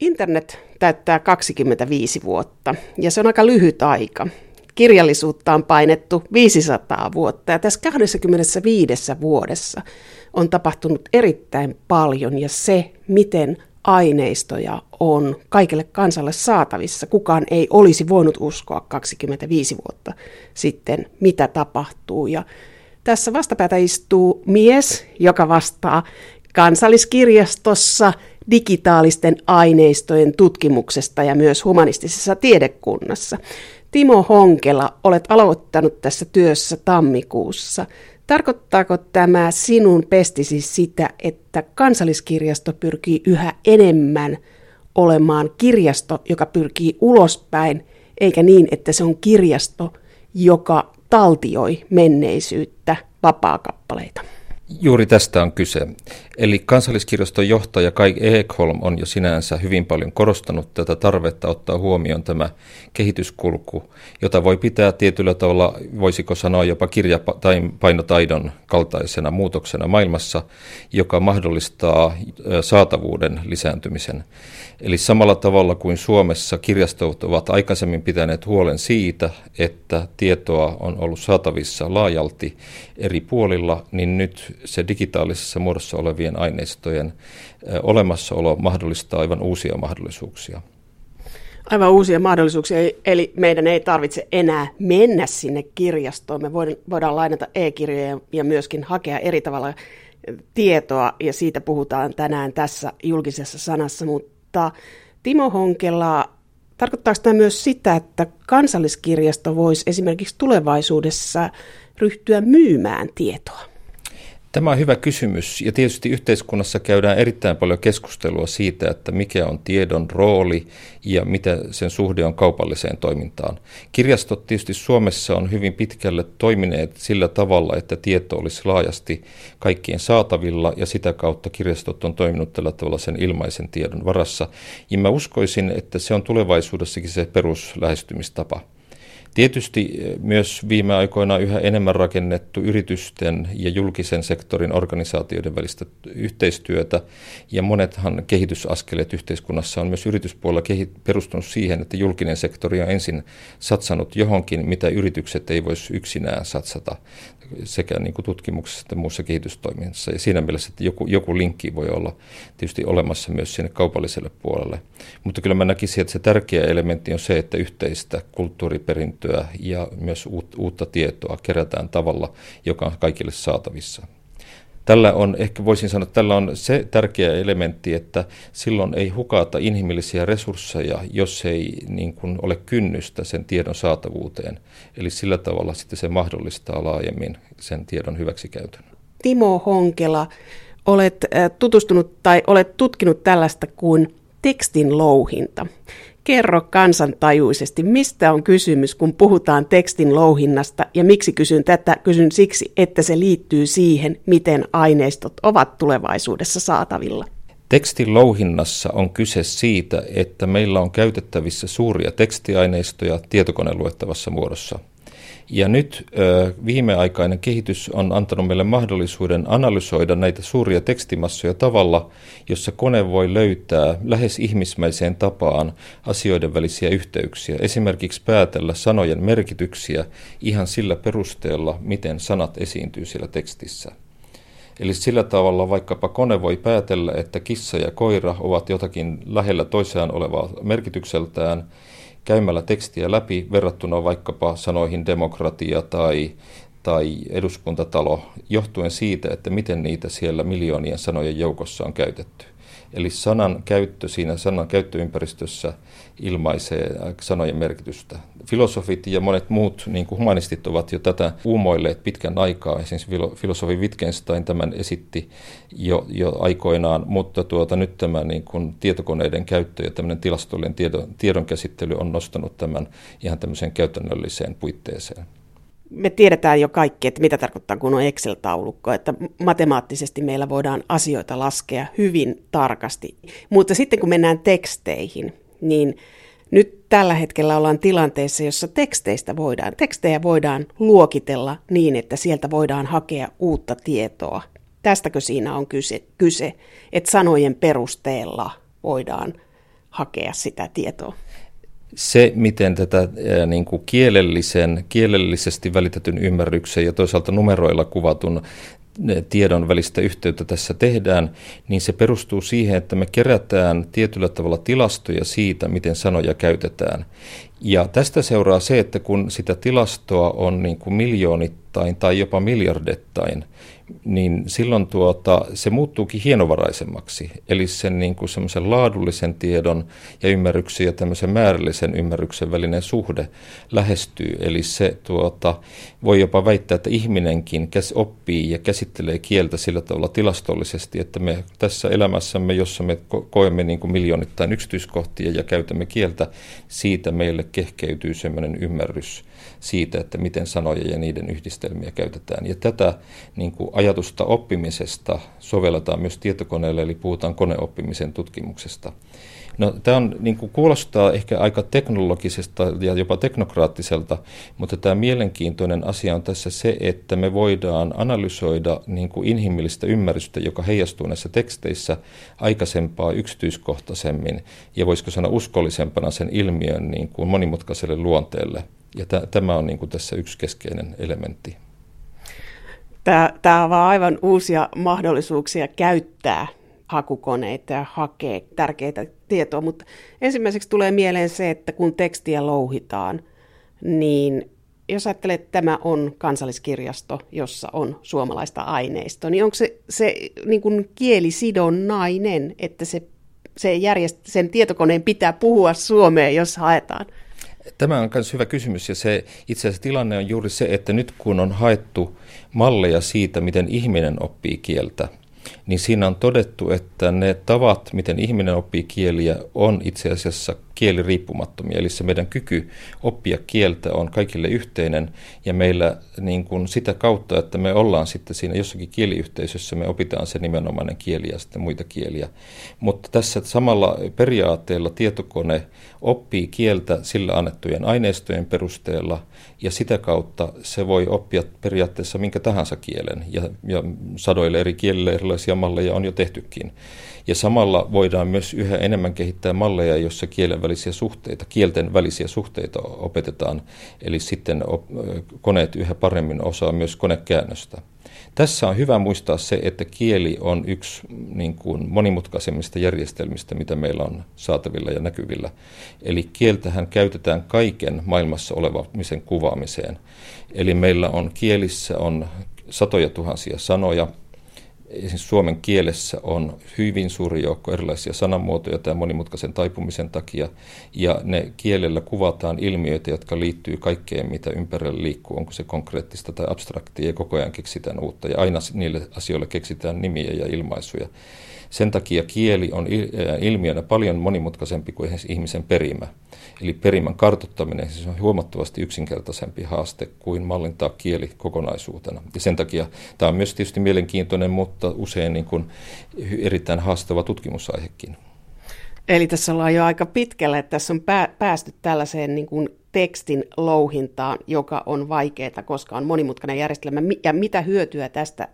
Internet täyttää 25 vuotta ja se on aika lyhyt aika. Kirjallisuutta on painettu 500 vuotta ja tässä 25 vuodessa on tapahtunut erittäin paljon ja se, miten aineistoja on kaikille kansalle saatavissa. Kukaan ei olisi voinut uskoa 25 vuotta sitten, mitä tapahtuu. Ja tässä vastapäätä istuu mies, joka vastaa kansalliskirjastossa digitaalisten aineistojen tutkimuksesta ja myös humanistisessa tiedekunnassa. Timo Honkela, olet aloittanut tässä työssä tammikuussa. Tarkoittaako tämä sinun pestisi sitä, että kansalliskirjasto pyrkii yhä enemmän olemaan kirjasto, joka pyrkii ulospäin, eikä niin, että se on kirjasto, joka taltioi menneisyyttä, vapaakappaleita? Juuri tästä on kyse. Eli kansalliskirjaston johtaja Kai Ekholm on jo sinänsä hyvin paljon korostanut tätä tarvetta ottaa huomioon tämä kehityskulku, jota voi pitää tietyllä tavalla, voisiko sanoa jopa kirjapainotaidon kaltaisena muutoksena maailmassa, joka mahdollistaa saatavuuden lisääntymisen. Eli samalla tavalla kuin Suomessa kirjastot ovat aikaisemmin pitäneet huolen siitä, että tietoa on ollut saatavissa laajalti eri puolilla, niin nyt se digitaalisessa muodossa olevien aineistojen olemassaolo mahdollistaa aivan uusia mahdollisuuksia. Aivan uusia mahdollisuuksia, eli meidän ei tarvitse enää mennä sinne kirjastoon. Me voidaan lainata e-kirjoja ja myöskin hakea eri tavalla tietoa, ja siitä puhutaan tänään tässä julkisessa sanassa, mutta Timo Honkela, tarkoittaako tämä myös sitä, että kansalliskirjasto voisi esimerkiksi tulevaisuudessa ryhtyä myymään tietoa? Tämä on hyvä kysymys ja tietysti yhteiskunnassa käydään erittäin paljon keskustelua siitä, että mikä on tiedon rooli ja mitä sen suhde on kaupalliseen toimintaan. Kirjastot tietysti Suomessa on hyvin pitkälle toimineet sillä tavalla, että tieto olisi laajasti kaikkien saatavilla ja sitä kautta kirjastot on toiminut tällä tavalla sen ilmaisen tiedon varassa. Ja mä uskoisin, että se on tulevaisuudessakin se peruslähestymistapa. Tietysti eh, myös viime aikoina yhä enemmän rakennettu yritysten ja julkisen sektorin organisaatioiden välistä yhteistyötä ja monethan kehitysaskeleet yhteiskunnassa on myös yrityspuolella perustunut siihen, että julkinen sektori on ensin satsannut johonkin, mitä yritykset ei voisi yksinään satsata sekä niin kuin tutkimuksessa että muussa kehitystoiminnassa. Ja siinä mielessä, että joku, joku linkki voi olla tietysti olemassa myös sinne kaupalliselle puolelle. Mutta kyllä mä näkisin, että se tärkeä elementti on se, että yhteistä kulttuuriperintöä ja myös uutta tietoa kerätään tavalla, joka on kaikille saatavissa. Tällä on, ehkä voisin sanoa, tällä on se tärkeä elementti, että silloin ei hukata inhimillisiä resursseja, jos ei niin kuin ole kynnystä sen tiedon saatavuuteen. Eli sillä tavalla sitten se mahdollistaa laajemmin sen tiedon hyväksikäytön. Timo Honkela, olet äh, tutustunut tai olet tutkinut tällaista kuin tekstin louhinta. Kerro kansantajuisesti, mistä on kysymys, kun puhutaan tekstin louhinnasta ja miksi kysyn tätä? Kysyn siksi, että se liittyy siihen, miten aineistot ovat tulevaisuudessa saatavilla. Tekstin louhinnassa on kyse siitä, että meillä on käytettävissä suuria tekstiaineistoja tietokoneluettavassa muodossa – ja nyt viimeaikainen kehitys on antanut meille mahdollisuuden analysoida näitä suuria tekstimassoja tavalla, jossa kone voi löytää lähes ihmismäiseen tapaan asioiden välisiä yhteyksiä. Esimerkiksi päätellä sanojen merkityksiä ihan sillä perusteella, miten sanat esiintyy siellä tekstissä. Eli sillä tavalla vaikkapa kone voi päätellä, että kissa ja koira ovat jotakin lähellä toisiaan olevaa merkitykseltään, käymällä tekstiä läpi verrattuna vaikkapa sanoihin demokratia tai, tai eduskuntatalo, johtuen siitä, että miten niitä siellä miljoonien sanojen joukossa on käytetty. Eli sanan käyttö siinä sanan käyttöympäristössä ilmaisee sanojen merkitystä. Filosofit ja monet muut niin kuin humanistit ovat jo tätä uumoilleet pitkän aikaa. Esimerkiksi filosofi Wittgenstein tämän esitti jo, jo aikoinaan, mutta tuota, nyt tämä niin kuin tietokoneiden käyttö ja tämmöinen tilastollinen tiedon, tiedonkäsittely on nostanut tämän ihan tämmöiseen käytännölliseen puitteeseen me tiedetään jo kaikki, että mitä tarkoittaa, kun on Excel-taulukko, että matemaattisesti meillä voidaan asioita laskea hyvin tarkasti. Mutta sitten kun mennään teksteihin, niin nyt tällä hetkellä ollaan tilanteessa, jossa teksteistä voidaan, tekstejä voidaan luokitella niin, että sieltä voidaan hakea uutta tietoa. Tästäkö siinä on kyse, kyse että sanojen perusteella voidaan hakea sitä tietoa? Se, miten tätä niin kuin kielellisen, kielellisesti välitetyn ymmärryksen ja toisaalta numeroilla kuvatun tiedon välistä yhteyttä tässä tehdään, niin se perustuu siihen, että me kerätään tietyllä tavalla tilastoja siitä, miten sanoja käytetään. Ja tästä seuraa se, että kun sitä tilastoa on niin kuin miljoonittain tai jopa miljardettain, niin silloin tuota, se muuttuukin hienovaraisemmaksi. Eli sen niin kuin semmoisen laadullisen tiedon ja ymmärryksen ja tämmöisen määrällisen ymmärryksen välinen suhde lähestyy. Eli se tuota, voi jopa väittää, että ihminenkin oppii ja käsittelee kieltä sillä tavalla tilastollisesti, että me tässä elämässämme, jossa me koemme niin kuin miljoonittain yksityiskohtia ja käytämme kieltä, siitä meille kehkeytyy semmoinen ymmärrys siitä, että miten sanoja ja niiden yhdistelmiä käytetään. Ja tätä niin kuin ajatusta oppimisesta sovelletaan myös tietokoneelle, eli puhutaan koneoppimisen tutkimuksesta. No, tämä on, niin kuin kuulostaa ehkä aika teknologisesta ja jopa teknokraattiselta, mutta tämä mielenkiintoinen asia on tässä se, että me voidaan analysoida niin kuin inhimillistä ymmärrystä, joka heijastuu näissä teksteissä aikaisempaa yksityiskohtaisemmin ja voisiko sanoa uskollisempana sen ilmiön niin kuin monimutkaiselle luonteelle. Ja tämä on niin kuin tässä yksi keskeinen elementti. Tämä, tämä avaa aivan uusia mahdollisuuksia käyttää hakukoneita ja hakea tärkeitä tietoa, mutta ensimmäiseksi tulee mieleen se, että kun tekstiä louhitaan, niin jos ajattelee, että tämä on kansalliskirjasto, jossa on suomalaista aineistoa, niin onko se, se niin kuin kielisidonnainen, että se, se järjest, sen tietokoneen pitää puhua suomeen, jos haetaan? Tämä on myös hyvä kysymys ja se itse asiassa tilanne on juuri se, että nyt kun on haettu malleja siitä, miten ihminen oppii kieltä, niin siinä on todettu, että ne tavat, miten ihminen oppii kieliä, on itse asiassa kieliriippumattomia. Eli se meidän kyky oppia kieltä on kaikille yhteinen ja meillä niin kuin sitä kautta, että me ollaan sitten siinä jossakin kieliyhteisössä, me opitaan se nimenomainen kieli ja sitten muita kieliä. Mutta tässä samalla periaatteella tietokone oppii kieltä sillä annettujen aineistojen perusteella ja sitä kautta se voi oppia periaatteessa minkä tahansa kielen ja, ja sadoille eri kielille erilaisia malleja on jo tehtykin. Ja samalla voidaan myös yhä enemmän kehittää malleja, joissa kielen välisiä suhteita, kielten välisiä suhteita opetetaan. Eli sitten koneet yhä paremmin osaa myös konekäännöstä. Tässä on hyvä muistaa se, että kieli on yksi niin kuin monimutkaisemmista järjestelmistä, mitä meillä on saatavilla ja näkyvillä. Eli kieltähän käytetään kaiken maailmassa olevamisen kuvaamiseen. Eli meillä on kielissä on satoja tuhansia sanoja, esimerkiksi suomen kielessä on hyvin suuri joukko erilaisia sanamuotoja tämän monimutkaisen taipumisen takia, ja ne kielellä kuvataan ilmiöitä, jotka liittyy kaikkeen, mitä ympärillä liikkuu, onko se konkreettista tai abstraktia, ja koko ajan keksitään uutta, ja aina niille asioille keksitään nimiä ja ilmaisuja. Sen takia kieli on ilmiönä paljon monimutkaisempi kuin ihmisen perimä. Eli perimän kartuttaminen siis on huomattavasti yksinkertaisempi haaste kuin mallintaa kieli kokonaisuutena. Ja sen takia tämä on myös tietysti mielenkiintoinen, mutta usein niin kuin erittäin haastava tutkimusaihekin. Eli tässä ollaan jo aika pitkällä, että tässä on päästy tällaiseen niin kuin tekstin louhintaan, joka on vaikeaa, koska on monimutkainen järjestelmä. Ja mitä hyötyä tästä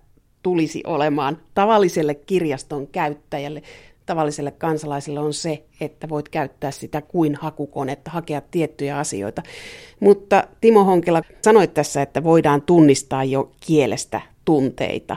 tulisi olemaan tavalliselle kirjaston käyttäjälle, tavalliselle kansalaiselle on se, että voit käyttää sitä kuin hakukonetta, hakea tiettyjä asioita. Mutta Timo Honkela sanoit tässä, että voidaan tunnistaa jo kielestä tunteita.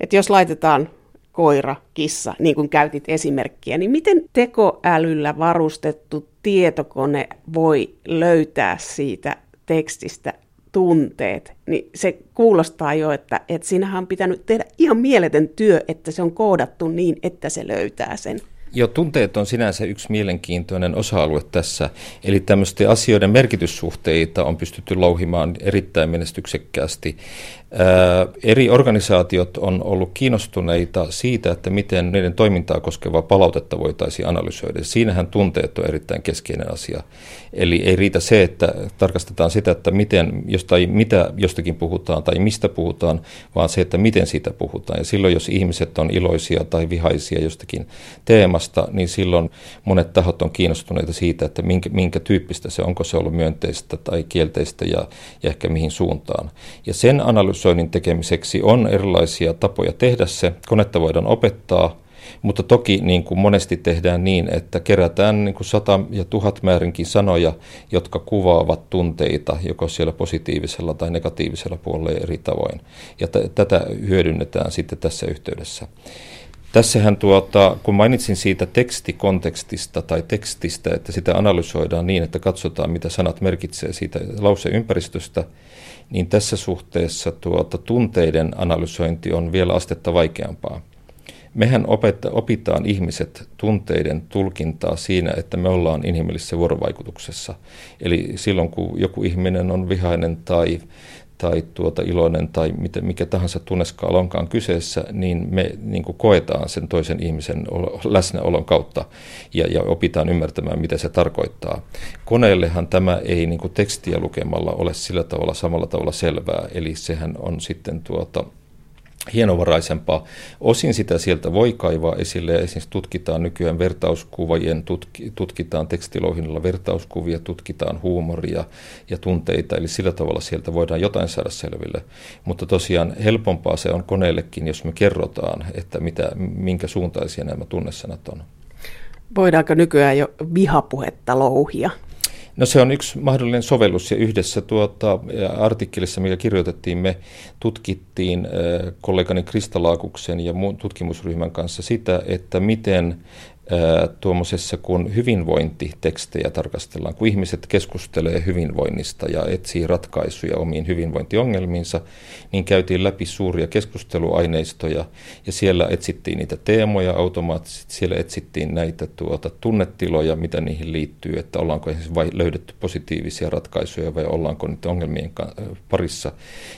Että jos laitetaan koira, kissa, niin kuin käytit esimerkkiä, niin miten tekoälyllä varustettu tietokone voi löytää siitä tekstistä tunteet, niin se kuulostaa jo, että, että siinähän on pitänyt tehdä ihan mieletön työ, että se on koodattu niin, että se löytää sen. Jo tunteet on sinänsä yksi mielenkiintoinen osa-alue tässä. Eli tämmöisten asioiden merkityssuhteita on pystytty louhimaan erittäin menestyksekkäästi. Eri organisaatiot on ollut kiinnostuneita siitä, että miten niiden toimintaa koskevaa palautetta voitaisiin analysoida. Siinähän tunteet on erittäin keskeinen asia. Eli ei riitä se, että tarkastetaan sitä, että miten, jostain, mitä jostakin puhutaan tai mistä puhutaan, vaan se, että miten siitä puhutaan. Ja silloin, jos ihmiset on iloisia tai vihaisia jostakin teemasta, niin silloin monet tahot on kiinnostuneita siitä, että minkä, minkä tyyppistä se, onko se ollut myönteistä tai kielteistä ja, ja ehkä mihin suuntaan. Ja sen analysoinnin tekemiseksi on erilaisia tapoja tehdä se. Konetta voidaan opettaa, Mutta toki niin kuin monesti tehdään niin, että kerätään niin kuin sata ja tuhat määrinkin sanoja, jotka kuvaavat tunteita joko siellä positiivisella tai negatiivisella puolella eri tavoin. Ja t- tätä hyödynnetään sitten tässä yhteydessä. Tässähän tuota, kun mainitsin siitä tekstikontekstista tai tekstistä, että sitä analysoidaan niin, että katsotaan mitä sanat merkitsee siitä lauseympäristöstä, niin tässä suhteessa tuota, tunteiden analysointi on vielä astetta vaikeampaa. Mehän opetta, opitaan ihmiset tunteiden tulkintaa siinä, että me ollaan inhimillisessä vuorovaikutuksessa. Eli silloin kun joku ihminen on vihainen tai tai tuota iloinen tai mitä, mikä tahansa tunneskaala onkaan kyseessä, niin me niin kuin koetaan sen toisen ihmisen läsnäolon kautta ja, ja opitaan ymmärtämään, mitä se tarkoittaa. Koneellehan tämä ei niin kuin tekstiä lukemalla ole sillä tavalla samalla tavalla selvää, eli sehän on sitten tuota, hienovaraisempaa. Osin sitä sieltä voi kaivaa esille esimerkiksi tutkitaan nykyään vertauskuvien, tutki, tutkitaan tekstilouhinnalla vertauskuvia, tutkitaan huumoria ja tunteita, eli sillä tavalla sieltä voidaan jotain saada selville. Mutta tosiaan helpompaa se on koneellekin, jos me kerrotaan, että mitä, minkä suuntaisia nämä tunnesanat on. Voidaanko nykyään jo vihapuhetta louhia? No se on yksi mahdollinen sovellus ja yhdessä tuota, artikkelissa, mikä kirjoitettiin, me tutkittiin äh, kollegani Krista Laakuksen ja tutkimusryhmän kanssa sitä, että miten tuommoisessa, kun hyvinvointitekstejä tarkastellaan, kun ihmiset keskustelee hyvinvoinnista ja etsii ratkaisuja omiin hyvinvointiongelmiinsa, niin käytiin läpi suuria keskusteluaineistoja ja siellä etsittiin niitä teemoja automaattisesti, siellä etsittiin näitä tuota, tunnetiloja, mitä niihin liittyy, että ollaanko vai löydetty positiivisia ratkaisuja vai ollaanko niitä ongelmien parissa.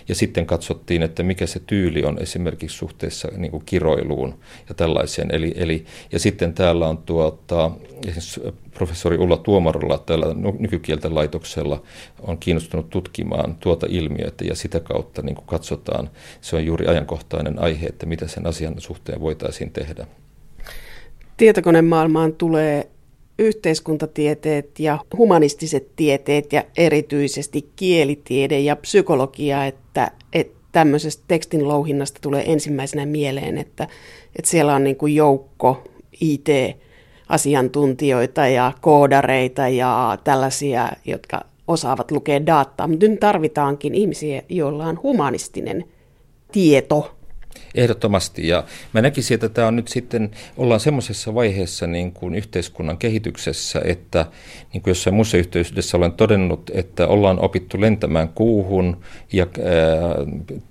Ja sitten katsottiin, että mikä se tyyli on esimerkiksi suhteessa niin kuin kiroiluun ja tällaiseen. Eli, eli, ja sitten täällä täällä on tuota, professori Ulla Tuomarolla täällä nykykielten laitoksella on kiinnostunut tutkimaan tuota ilmiötä ja sitä kautta niin kuin katsotaan, se on juuri ajankohtainen aihe, että mitä sen asian suhteen voitaisiin tehdä. Tietokonemaailmaan tulee yhteiskuntatieteet ja humanistiset tieteet ja erityisesti kielitiede ja psykologia, että, että tämmöisestä tekstin louhinnasta tulee ensimmäisenä mieleen, että, että siellä on niin kuin joukko IT-asiantuntijoita ja koodareita ja tällaisia, jotka osaavat lukea dataa, mutta nyt tarvitaankin ihmisiä, joilla on humanistinen tieto Ehdottomasti. Ja mä näkisin, että tämä on nyt sitten, ollaan semmoisessa vaiheessa niin kuin yhteiskunnan kehityksessä, että niin kuin jossain muussa yhteydessä olen todennut, että ollaan opittu lentämään kuuhun ja ää,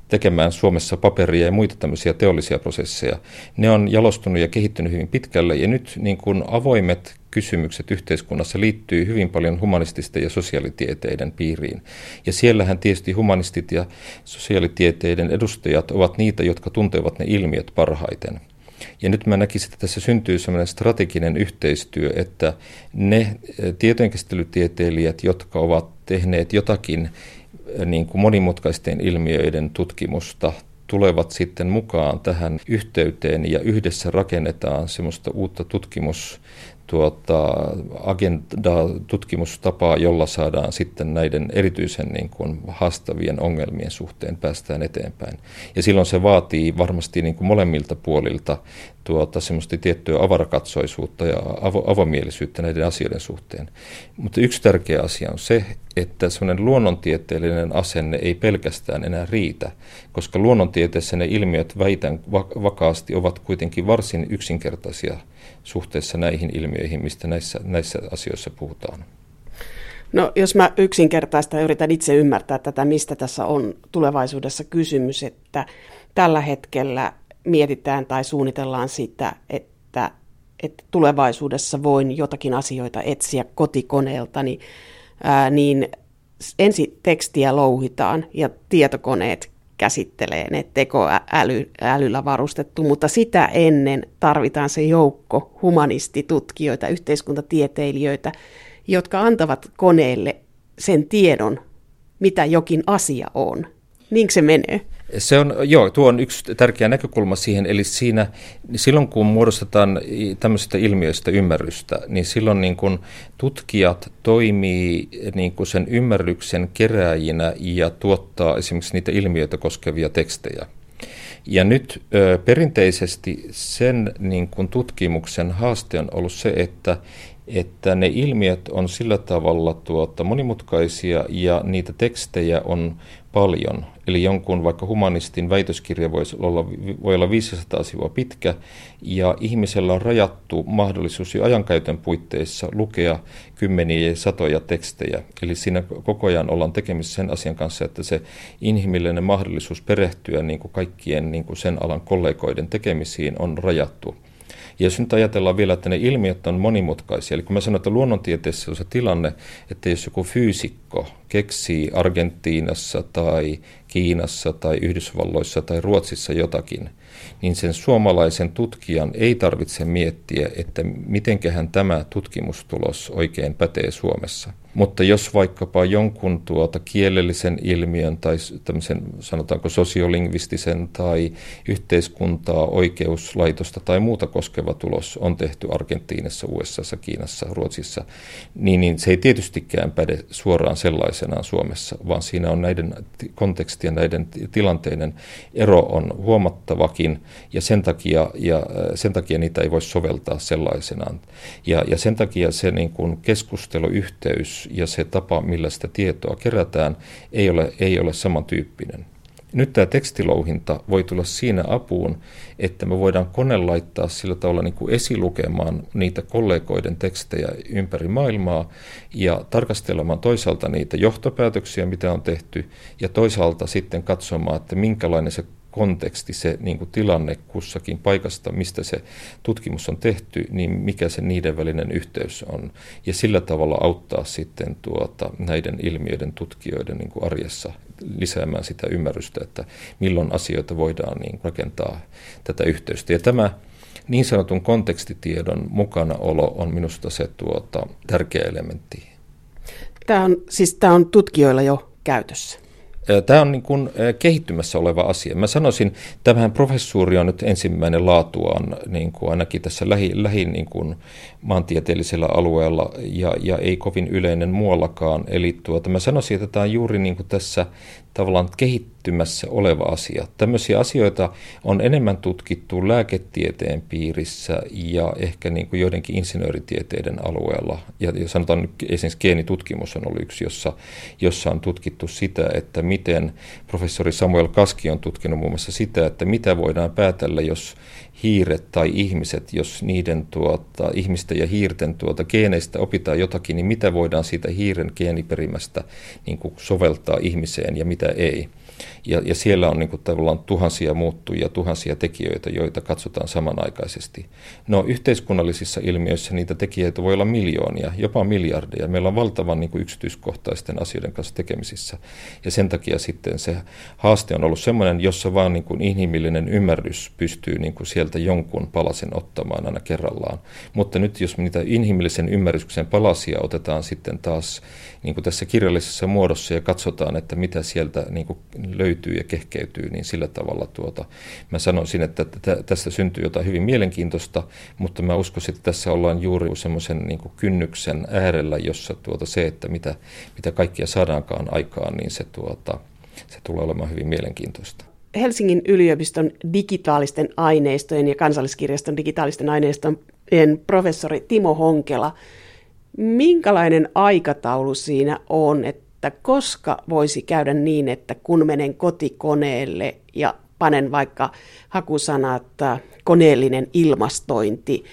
tekemään Suomessa paperia ja muita tämmöisiä teollisia prosesseja. Ne on jalostunut ja kehittynyt hyvin pitkälle ja nyt niin kuin avoimet kysymykset yhteiskunnassa liittyy hyvin paljon humanististen ja sosiaalitieteiden piiriin. Ja siellähän tietysti humanistit ja sosiaalitieteiden edustajat ovat niitä, jotka tuntevat ne ilmiöt parhaiten. Ja nyt mä näkisin, että tässä syntyy sellainen strateginen yhteistyö, että ne tietojenkäsittelytieteilijät, jotka ovat tehneet jotakin niin kuin monimutkaisten ilmiöiden tutkimusta tulevat sitten mukaan tähän yhteyteen ja yhdessä rakennetaan semmoista uutta tutkimus tuota, agenda-tutkimustapaa, jolla saadaan sitten näiden erityisen niin kuin haastavien ongelmien suhteen päästään eteenpäin. Ja silloin se vaatii varmasti niin kuin molemmilta puolilta tuota, semmoista tiettyä avarakatsoisuutta ja avo, avomielisyyttä näiden asioiden suhteen. Mutta yksi tärkeä asia on se, että semmoinen luonnontieteellinen asenne ei pelkästään enää riitä, koska luonnontieteessä ne ilmiöt väitän vakaasti ovat kuitenkin varsin yksinkertaisia suhteessa näihin ilmiöihin, mistä näissä, näissä asioissa puhutaan. No jos mä yksinkertaista yritän itse ymmärtää tätä, mistä tässä on tulevaisuudessa kysymys, että tällä hetkellä mietitään tai suunnitellaan sitä, että, että tulevaisuudessa voin jotakin asioita etsiä kotikoneelta, niin, ää, niin ensi tekstiä louhitaan ja tietokoneet käsittelee ne tekoälyllä varustettu, mutta sitä ennen tarvitaan se joukko humanistitutkijoita, yhteiskuntatieteilijöitä, jotka antavat koneelle sen tiedon, mitä jokin asia on. Niin se menee. Se on, joo, tuo on yksi tärkeä näkökulma siihen, eli siinä, silloin kun muodostetaan tämmöisestä ilmiöistä ymmärrystä, niin silloin niin kun tutkijat toimii niin kun sen ymmärryksen keräjinä ja tuottaa esimerkiksi niitä ilmiöitä koskevia tekstejä. Ja nyt ö, perinteisesti sen niin kuin tutkimuksen haaste on ollut se, että että ne ilmiöt on sillä tavalla tuota, monimutkaisia ja niitä tekstejä on paljon. Eli jonkun vaikka humanistin väitöskirja voi olla, voi olla 500 sivua pitkä ja ihmisellä on rajattu mahdollisuus jo ajankäytön puitteissa lukea kymmeniä ja satoja tekstejä. Eli siinä koko ajan ollaan tekemisissä sen asian kanssa, että se inhimillinen mahdollisuus perehtyä niin kuin kaikkien niin kuin sen alan kollegoiden tekemisiin on rajattu. Ja jos nyt ajatellaan vielä, että ne ilmiöt on monimutkaisia, eli kun mä sanon, että luonnontieteessä on se tilanne, että jos joku fyysikko keksii Argentiinassa tai Kiinassa tai Yhdysvalloissa tai Ruotsissa jotakin, niin sen suomalaisen tutkijan ei tarvitse miettiä, että mitenköhän tämä tutkimustulos oikein pätee Suomessa. Mutta jos vaikkapa jonkun tuota kielellisen ilmiön tai tämmöisen sanotaanko sosiolingvistisen tai yhteiskuntaa, oikeuslaitosta tai muuta koskeva tulos on tehty Argentiinassa, USA, Kiinassa, Ruotsissa, niin, niin se ei tietystikään päde suoraan sellaisenaan Suomessa, vaan siinä on näiden kontekstien, näiden tilanteiden ero on huomattavakin ja sen takia, ja äh, sen takia niitä ei voi soveltaa sellaisenaan. Ja, ja sen takia se niin kuin keskusteluyhteys ja se tapa, millä sitä tietoa kerätään, ei ole, ei ole samantyyppinen. Nyt tämä tekstilouhinta voi tulla siinä apuun, että me voidaan kone laittaa sillä tavalla niin kuin esilukemaan niitä kollegoiden tekstejä ympäri maailmaa ja tarkastelemaan toisaalta niitä johtopäätöksiä, mitä on tehty, ja toisaalta sitten katsomaan, että minkälainen se konteksti, se niin kuin tilanne kussakin paikasta, mistä se tutkimus on tehty, niin mikä se niiden välinen yhteys on. Ja sillä tavalla auttaa sitten tuota, näiden ilmiöiden tutkijoiden niin kuin arjessa lisäämään sitä ymmärrystä, että milloin asioita voidaan niin rakentaa tätä yhteystä. Ja tämä niin sanotun kontekstitiedon mukanaolo on minusta se tuota, tärkeä elementti. Tämä on, siis tämä on tutkijoilla jo käytössä. Tämä on niin kuin kehittymässä oleva asia. Mä sanoisin, tämähän professuuri on nyt ensimmäinen laatuaan niin kuin ainakin tässä lähi, lähi niin kuin maantieteellisellä alueella ja, ja ei kovin yleinen muuallakaan. Eli tuota, mä sanoisin, että tämä on juuri niin kuin tässä tavallaan kehittymässä oleva asia. Tämmöisiä asioita on enemmän tutkittu lääketieteen piirissä ja ehkä niin kuin joidenkin insinööritieteiden alueella. Ja, sanotaan nyt esimerkiksi geenitutkimus on ollut yksi, jossa, jossa on tutkittu sitä, että miten professori Samuel Kaski on tutkinut muun muassa sitä, että mitä voidaan päätellä, jos hiiret tai ihmiset, jos niiden tuota, ihmisten ja hiirten tuota, geeneistä opitaan jotakin, niin mitä voidaan siitä hiiren geeniperimästä niin kuin soveltaa ihmiseen ja mitä ei. Ja, ja siellä on niin kuin tavallaan tuhansia muuttujia, tuhansia tekijöitä, joita katsotaan samanaikaisesti. No yhteiskunnallisissa ilmiöissä niitä tekijöitä voi olla miljoonia, jopa miljardeja. Meillä on valtavan niin kuin yksityiskohtaisten asioiden kanssa tekemisissä. Ja sen takia sitten se haaste on ollut sellainen, jossa vaan niin kuin inhimillinen ymmärrys pystyy niin kuin sieltä jonkun palasen ottamaan aina kerrallaan. Mutta nyt jos niitä inhimillisen ymmärryksen palasia otetaan sitten taas niin kuin tässä kirjallisessa muodossa ja katsotaan, että mitä sieltä niin kuin löytyy ja kehkeytyy, niin sillä tavalla tuota, mä sanoisin, että tästä syntyy jotain hyvin mielenkiintoista, mutta mä uskoisin, että tässä ollaan juuri semmoisen niin kynnyksen äärellä, jossa tuota, se, että mitä, mitä kaikkia saadaankaan aikaan, niin se, tuota, se tulee olemaan hyvin mielenkiintoista. Helsingin yliopiston digitaalisten aineistojen ja kansalliskirjaston digitaalisten aineistojen professori Timo Honkela. Minkälainen aikataulu siinä on, että että koska voisi käydä niin, että kun menen kotikoneelle ja panen vaikka hakusanat koneellinen ilmastointi,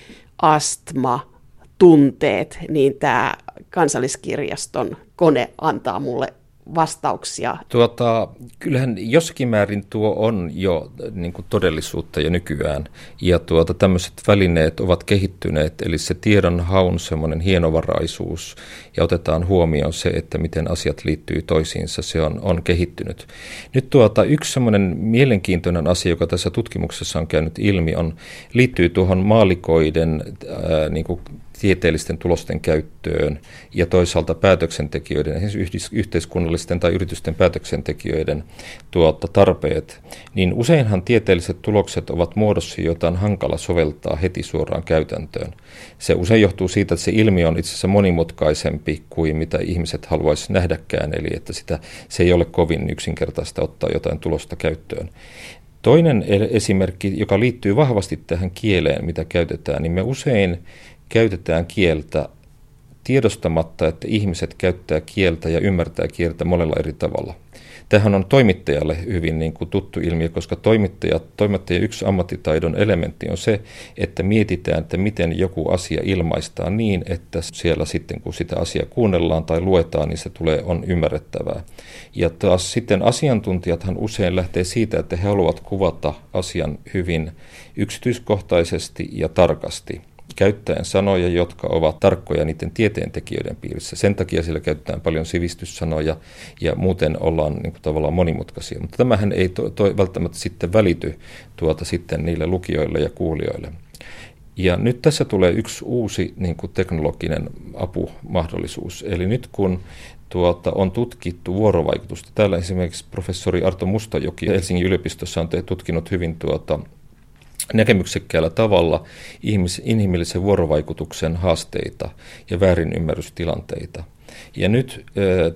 astma, tunteet, niin tämä kansalliskirjaston kone antaa mulle vastauksia? Tuota, kyllähän jossakin määrin tuo on jo niin kuin todellisuutta ja nykyään. Ja tuota, tämmöiset välineet ovat kehittyneet, eli se tiedon haun semmoinen hienovaraisuus ja otetaan huomioon se, että miten asiat liittyy toisiinsa, se on, on kehittynyt. Nyt tuota, yksi semmoinen mielenkiintoinen asia, joka tässä tutkimuksessa on käynyt ilmi, on, liittyy tuohon maalikoiden ää, niin kuin tieteellisten tulosten käyttöön ja toisaalta päätöksentekijöiden, esimerkiksi yhteiskunnallisten tai yritysten päätöksentekijöiden tuota, tarpeet, niin useinhan tieteelliset tulokset ovat muodossa, jota on hankala soveltaa heti suoraan käytäntöön. Se usein johtuu siitä, että se ilmiö on itse asiassa monimutkaisempi kuin mitä ihmiset haluaisivat nähdäkään, eli että sitä, se ei ole kovin yksinkertaista ottaa jotain tulosta käyttöön. Toinen esimerkki, joka liittyy vahvasti tähän kieleen, mitä käytetään, niin me usein käytetään kieltä tiedostamatta, että ihmiset käyttää kieltä ja ymmärtää kieltä monella eri tavalla. Tähän on toimittajalle hyvin niin kuin tuttu ilmiö, koska toimittaja, toimittaja yksi ammattitaidon elementti on se, että mietitään, että miten joku asia ilmaistaan niin, että siellä sitten kun sitä asiaa kuunnellaan tai luetaan, niin se tulee, on ymmärrettävää. Ja taas sitten asiantuntijathan usein lähtee siitä, että he haluavat kuvata asian hyvin yksityiskohtaisesti ja tarkasti käyttäen sanoja, jotka ovat tarkkoja niiden tieteentekijöiden piirissä. Sen takia siellä käytetään paljon sivistyssanoja ja muuten ollaan niin kuin, tavallaan monimutkaisia. Mutta tämähän ei to, to, välttämättä sitten välity tuota sitten niille lukijoille ja kuulijoille. Ja nyt tässä tulee yksi uusi niin kuin teknologinen apumahdollisuus. Eli nyt kun tuota, on tutkittu vuorovaikutusta. Täällä esimerkiksi professori Arto Mustajoki Helsingin yliopistossa on tutkinut hyvin tuota, näkemyksekkäällä tavalla ihmis, inhimillisen vuorovaikutuksen haasteita ja väärinymmärrystilanteita. Ja nyt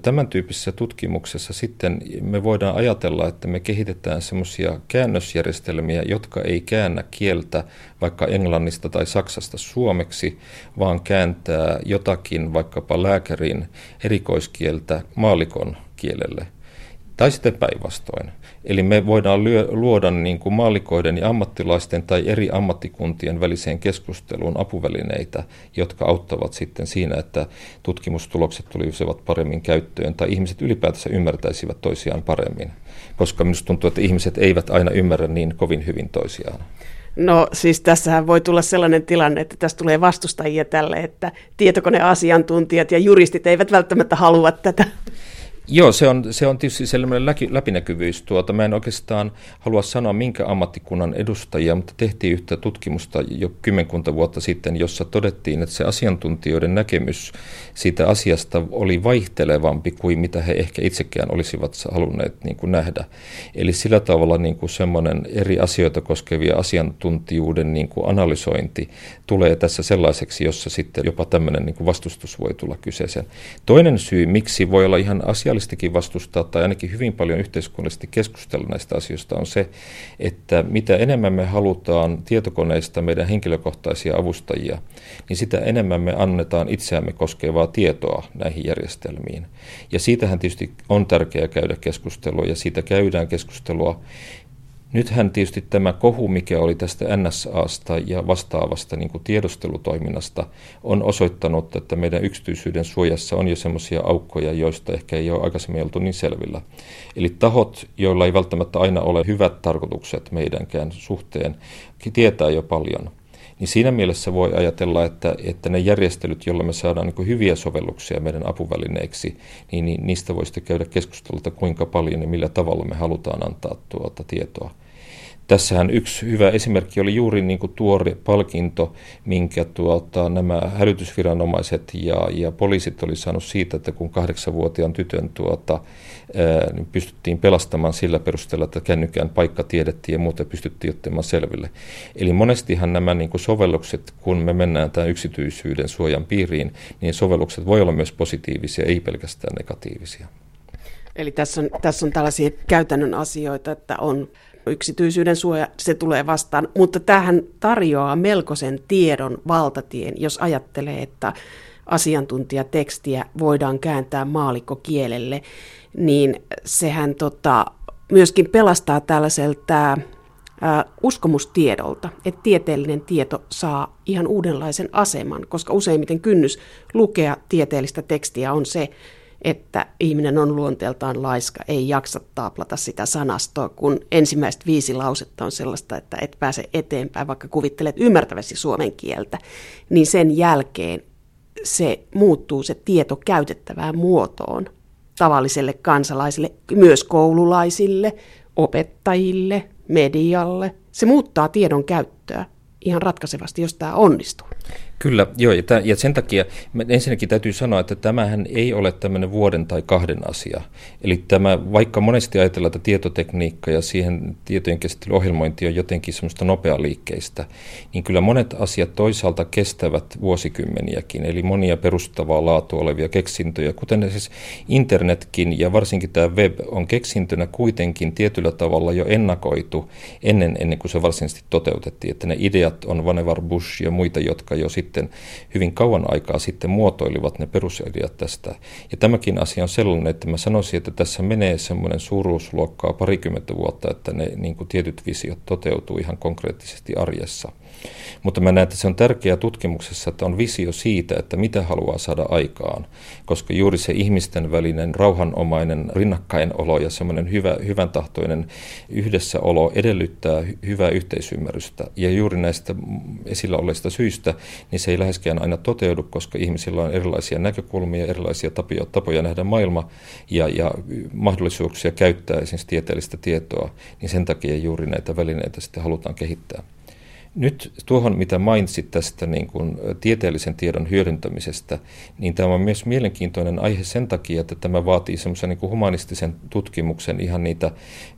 tämän tyyppisessä tutkimuksessa sitten me voidaan ajatella, että me kehitetään semmoisia käännösjärjestelmiä, jotka ei käännä kieltä vaikka englannista tai saksasta suomeksi, vaan kääntää jotakin vaikkapa lääkärin erikoiskieltä maalikon kielelle – tai sitten päinvastoin. Eli me voidaan lyö, luoda niin kuin maalikoiden ja ammattilaisten tai eri ammattikuntien väliseen keskusteluun apuvälineitä, jotka auttavat sitten siinä, että tutkimustulokset tulisivat paremmin käyttöön tai ihmiset ylipäätänsä ymmärtäisivät toisiaan paremmin. Koska minusta tuntuu, että ihmiset eivät aina ymmärrä niin kovin hyvin toisiaan. No siis tässähän voi tulla sellainen tilanne, että tässä tulee vastustajia tälle, että tietokoneasiantuntijat ja juristit eivät välttämättä halua tätä. Joo, se on, se on tietysti sellainen läpinäkyvyys. Tuota, mä en oikeastaan halua sanoa minkä ammattikunnan edustajia, mutta tehtiin yhtä tutkimusta jo kymmenkunta vuotta sitten, jossa todettiin, että se asiantuntijoiden näkemys siitä asiasta oli vaihtelevampi kuin mitä he ehkä itsekään olisivat halunneet niin kuin nähdä. Eli sillä tavalla niin kuin semmoinen eri asioita koskevia asiantuntijuuden niin kuin analysointi tulee tässä sellaiseksi, jossa sitten jopa tämmöinen niin kuin vastustus voi tulla kyseeseen. Toinen syy, miksi voi olla ihan asiallisesti sosiaalistikin vastustaa tai ainakin hyvin paljon yhteiskunnallisesti keskustella näistä asioista on se, että mitä enemmän me halutaan tietokoneista meidän henkilökohtaisia avustajia, niin sitä enemmän me annetaan itseämme koskevaa tietoa näihin järjestelmiin. Ja siitähän tietysti on tärkeää käydä keskustelua ja siitä käydään keskustelua Nythän tietysti tämä kohu, mikä oli tästä NSAsta ja vastaavasta niin kuin tiedustelutoiminnasta, on osoittanut, että meidän yksityisyyden suojassa on jo semmoisia aukkoja, joista ehkä ei ole aikaisemmin oltu niin selvillä. Eli tahot, joilla ei välttämättä aina ole hyvät tarkoitukset meidänkään suhteen, tietää jo paljon niin siinä mielessä voi ajatella, että, että ne järjestelyt, joilla me saadaan niin hyviä sovelluksia meidän apuvälineiksi, niin, niin niistä voi sitten käydä keskustelua, kuinka paljon ja millä tavalla me halutaan antaa tuota tietoa. Tässähän yksi hyvä esimerkki oli juuri niin kuin tuore palkinto, minkä tuota, nämä hälytysviranomaiset ja, ja poliisit oli saanut siitä, että kun kahdeksanvuotiaan tytön tuota, niin pystyttiin pelastamaan sillä perusteella, että kännykään paikka tiedettiin ja muuta pystyttiin ottamaan selville. Eli monestihan nämä niin kuin sovellukset, kun me mennään tämän yksityisyyden suojan piiriin, niin sovellukset voi olla myös positiivisia, ei pelkästään negatiivisia. Eli tässä on, tässä on tällaisia käytännön asioita, että on yksityisyyden suoja, se tulee vastaan, mutta tähän tarjoaa melkoisen tiedon valtatien, jos ajattelee, että asiantuntijatekstiä voidaan kääntää maalikkokielelle, niin sehän tota, myöskin pelastaa tällaiselta ää, uskomustiedolta, että tieteellinen tieto saa ihan uudenlaisen aseman, koska useimmiten kynnys lukea tieteellistä tekstiä on se, että ihminen on luonteeltaan laiska, ei jaksa taaplata sitä sanastoa, kun ensimmäiset viisi lausetta on sellaista, että et pääse eteenpäin, vaikka kuvittelet ymmärtäväsi suomen kieltä, niin sen jälkeen se muuttuu se tieto käytettävään muotoon tavalliselle kansalaisille, myös koululaisille, opettajille, medialle. Se muuttaa tiedon käyttöä ihan ratkaisevasti, jos tämä onnistuu. Kyllä, joo, ja, tämän, ja sen takia ensinnäkin täytyy sanoa, että tämähän ei ole tämmöinen vuoden tai kahden asia. Eli tämä, vaikka monesti ajatellaan, että tietotekniikka ja siihen tietojen käsittelyohjelmointi on jotenkin semmoista nopealiikkeistä, niin kyllä monet asiat toisaalta kestävät vuosikymmeniäkin, eli monia perustavaa laatua olevia keksintöjä, kuten siis internetkin ja varsinkin tämä web on keksintönä kuitenkin tietyllä tavalla jo ennakoitu ennen, ennen kuin se varsinaisesti toteutettiin, että ne ideat on Vannevar Bush ja muita, jotka jo sitten sitten hyvin kauan aikaa sitten muotoilivat ne perusideat tästä. Ja tämäkin asia on sellainen, että mä sanoisin, että tässä menee semmoinen suuruusluokkaa parikymmentä vuotta, että ne niin kuin tietyt visiot toteutuu ihan konkreettisesti arjessa. Mutta mä näen, että se on tärkeää tutkimuksessa, että on visio siitä, että mitä haluaa saada aikaan, koska juuri se ihmisten välinen rauhanomainen rinnakkainoloo ja semmoinen hyvä, hyvän tahtoinen yhdessäolo edellyttää hyvää yhteisymmärrystä. Ja juuri näistä esillä olleista syistä, niin se ei läheskään aina toteudu, koska ihmisillä on erilaisia näkökulmia, erilaisia tapoja, tapoja nähdä maailma ja, ja mahdollisuuksia käyttää esimerkiksi tieteellistä tietoa, niin sen takia juuri näitä välineitä sitten halutaan kehittää. Nyt tuohon, mitä mainitsit tästä niin kuin tieteellisen tiedon hyödyntämisestä, niin tämä on myös mielenkiintoinen aihe sen takia, että tämä vaatii semmoisen niin kuin humanistisen tutkimuksen ihan niitä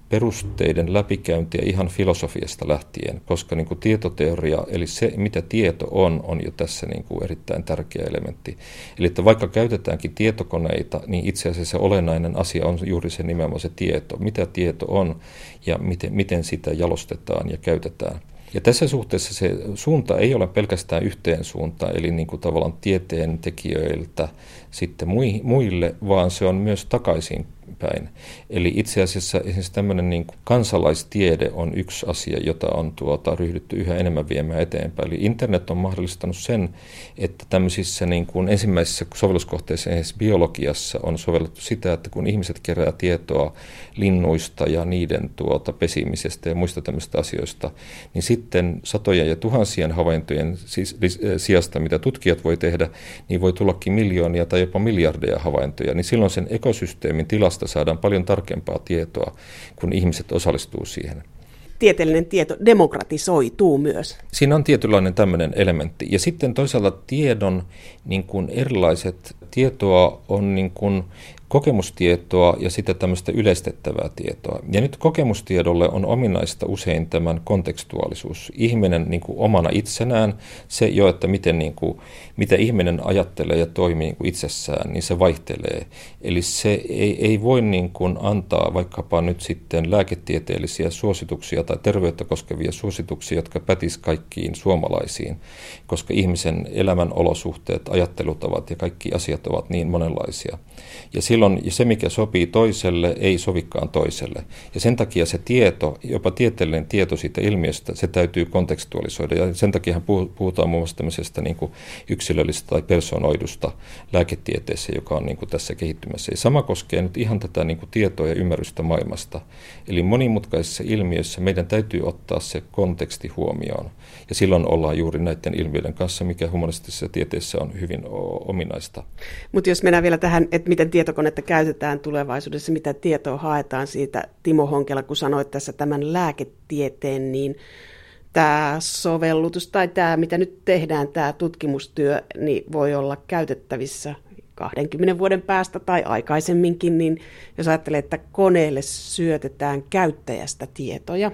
perusteiden läpikäyntiä ihan filosofiasta lähtien, koska niin kuin tietoteoria, eli se mitä tieto on, on jo tässä niin kuin erittäin tärkeä elementti. Eli että vaikka käytetäänkin tietokoneita, niin itse asiassa olennainen asia on juuri se nimenomaan se tieto, mitä tieto on ja miten, miten sitä jalostetaan ja käytetään. Ja tässä suhteessa se suunta ei ole pelkästään yhteen suuntaan, eli niin kuin tavallaan tieteen tekijöiltä sitten muille, vaan se on myös takaisin päin. Eli itse asiassa esimerkiksi tämmöinen niin kuin kansalaistiede on yksi asia, jota on tuota, ryhdytty yhä enemmän viemään eteenpäin. Eli internet on mahdollistanut sen, että tämmöisissä niin kuin ensimmäisissä sovelluskohteissa, esimerkiksi biologiassa, on sovellettu sitä, että kun ihmiset kerää tietoa linnuista ja niiden tuota, pesimisestä ja muista tämmöistä asioista, niin sitten satoja ja tuhansien havaintojen siis, sijasta, mitä tutkijat voi tehdä, niin voi tullakin miljoonia tai jopa miljardeja havaintoja, niin silloin sen ekosysteemin tilasta saadaan paljon tarkempaa tietoa, kun ihmiset osallistuu siihen tieteellinen tieto demokratisoituu myös. Siinä on tietynlainen tämmöinen elementti. Ja sitten toisaalta tiedon niin kuin erilaiset tietoa on niin kuin kokemustietoa ja sitä tämmöistä yleistettävää tietoa. Ja nyt kokemustiedolle on ominaista usein tämän kontekstuaalisuus. Ihminen niin kuin omana itsenään, se jo, että miten, niin kuin, mitä ihminen ajattelee ja toimii niin kuin itsessään, niin se vaihtelee. Eli se ei, ei voi niin kuin antaa vaikkapa nyt sitten lääketieteellisiä suosituksia tai terveyttä koskevia suosituksia, jotka pätis kaikkiin suomalaisiin, koska ihmisen elämän olosuhteet, ajattelutavat ja kaikki asiat ovat niin monenlaisia. Ja silloin silloin se, mikä sopii toiselle, ei sovikaan toiselle. Ja sen takia se tieto, jopa tieteellinen tieto siitä ilmiöstä, se täytyy kontekstualisoida. Ja sen takia puhutaan muun muassa tämmöisestä niin kuin yksilöllistä tai personoidusta lääketieteessä, joka on niin kuin tässä kehittymässä. Ja sama koskee nyt ihan tätä niin kuin tietoa ja ymmärrystä maailmasta. Eli monimutkaisissa ilmiöissä meidän täytyy ottaa se konteksti huomioon. Ja silloin ollaan juuri näiden ilmiöiden kanssa, mikä humanistisessa tieteessä on hyvin ominaista. Mutta jos mennään vielä tähän, että miten tietokonetta käytetään tulevaisuudessa, mitä tietoa haetaan siitä. Timo Honkela, kun sanoit tässä tämän lääketieteen, niin tämä sovellutus tai tämä, mitä nyt tehdään, tämä tutkimustyö, niin voi olla käytettävissä 20 vuoden päästä tai aikaisemminkin, niin jos ajattelee, että koneelle syötetään käyttäjästä tietoja,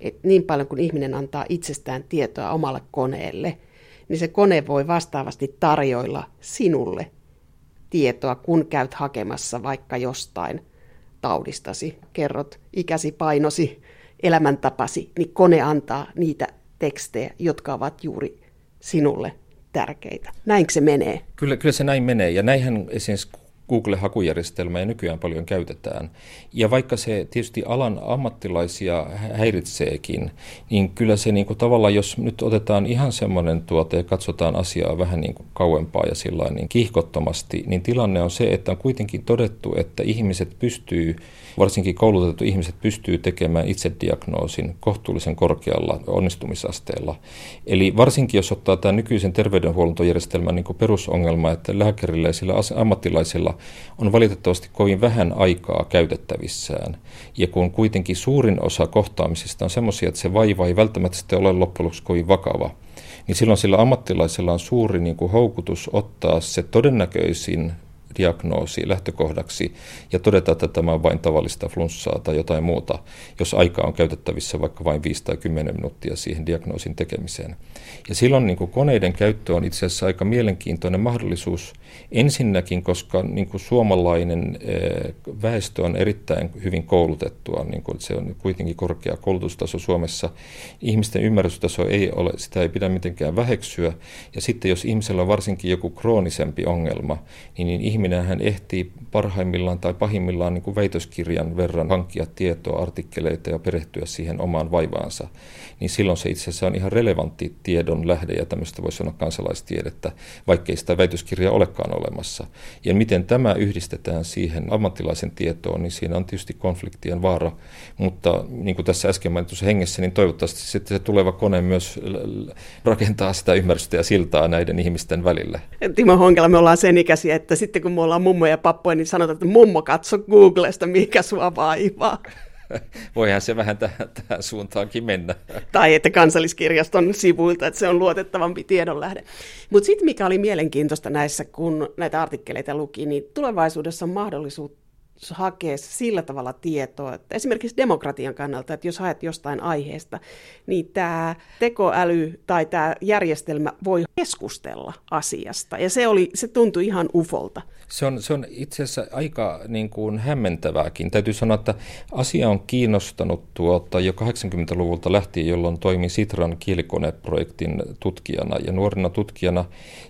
et niin paljon kuin ihminen antaa itsestään tietoa omalle koneelle, niin se kone voi vastaavasti tarjoilla sinulle tietoa, kun käyt hakemassa vaikka jostain taudistasi, kerrot ikäsi, painosi, elämäntapasi, niin kone antaa niitä tekstejä, jotka ovat juuri sinulle tärkeitä. Näinkö se menee? Kyllä, kyllä se näin menee. Ja näinhän esimerkiksi Google-hakujärjestelmää nykyään paljon käytetään. Ja vaikka se tietysti alan ammattilaisia häiritseekin, niin kyllä se niin kuin tavallaan, jos nyt otetaan ihan semmoinen tuote ja katsotaan asiaa vähän niin kuin kauempaa ja sillä niin kihkottomasti, niin tilanne on se, että on kuitenkin todettu, että ihmiset pystyy varsinkin koulutettu ihmiset pystyy tekemään itsediagnoosin kohtuullisen korkealla onnistumisasteella. Eli varsinkin jos ottaa tämän nykyisen terveydenhuoltojärjestelmän niin perusongelma, että lääkärillä ja sillä ammattilaisilla on valitettavasti kovin vähän aikaa käytettävissään. Ja kun kuitenkin suurin osa kohtaamisista on sellaisia, että se vaiva ei välttämättä ole loppujen lopuksi kovin vakava, niin silloin sillä ammattilaisella on suuri niin kuin houkutus ottaa se todennäköisin diagnoosi lähtökohdaksi ja todeta, että tämä on vain tavallista flunssaa tai jotain muuta, jos aika on käytettävissä vaikka vain 5 tai 10 minuuttia siihen diagnoosin tekemiseen. Ja silloin niin kuin koneiden käyttö on itse asiassa aika mielenkiintoinen mahdollisuus ensinnäkin, koska niin kuin suomalainen eh, väestö on erittäin hyvin koulutettua, niin kuin se on kuitenkin korkea koulutustaso Suomessa. Ihmisten ymmärrystaso ei ole, sitä ei pidä mitenkään väheksyä. Ja sitten jos ihmisellä on varsinkin joku kroonisempi ongelma, niin, niin ihminen hän ehtii parhaimmillaan tai pahimmillaan niin kuin väitöskirjan verran hankkia tietoa, artikkeleita ja perehtyä siihen omaan vaivaansa, niin silloin se itse asiassa on ihan relevantti tiedon lähde ja tämmöistä voisi sanoa kansalaistiedettä, vaikkei sitä väitöskirjaa olekaan olemassa. Ja miten tämä yhdistetään siihen ammattilaisen tietoon, niin siinä on tietysti konfliktien vaara, mutta niin kuin tässä äsken mainitussa hengessä, niin toivottavasti sitten se tuleva kone myös rakentaa sitä ymmärrystä ja siltaa näiden ihmisten välillä. Timo Honkela, me ollaan sen ikäisiä, että sitten kun me ollaan mummo ja pappoja, niin sanotaan, että mummo katso Googlesta, mikä sua vaivaa. Voihan se vähän tähän, tähän suuntaankin mennä. Tai että kansalliskirjaston sivuilta, että se on luotettavampi tiedonlähde. Mutta sitten mikä oli mielenkiintoista näissä, kun näitä artikkeleita luki, niin tulevaisuudessa on mahdollisuus hakea sillä tavalla tietoa, että esimerkiksi demokratian kannalta, että jos haet jostain aiheesta, niin tämä tekoäly tai tämä järjestelmä voi keskustella asiasta. Ja se, oli, se tuntui ihan ufolta. Se on, se on itse asiassa aika niin kuin hämmentävääkin. Täytyy sanoa, että asia on kiinnostanut tuota jo 80-luvulta lähtien, jolloin toimin Sitran kielikoneprojektin tutkijana ja nuorena tutkijana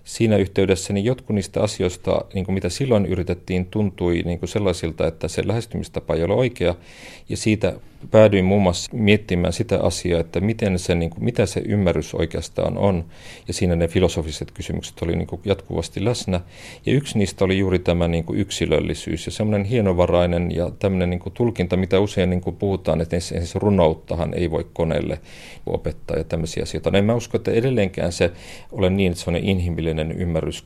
siinä yhteydessä, niin jotkut niistä asioista, niin kuin mitä silloin yritettiin, tuntui niin kuin sellaisilta, että se lähestymistapa ei ole oikea ja siitä päädyin muun muassa miettimään sitä asiaa, että miten se, niin kuin, mitä se ymmärrys oikeastaan on. Ja siinä ne filosofiset kysymykset oli niin kuin jatkuvasti läsnä. Ja yksi niistä oli juuri tämä niin kuin yksilöllisyys ja semmoinen hienovarainen ja tämmöinen niin kuin tulkinta, mitä usein niin kuin puhutaan, että esimerkiksi runouttahan ei voi koneelle opettaa ja tämmöisiä asioita. No en mä usko, että edelleenkään se ole niin, että se on inhimillinen ymmärrys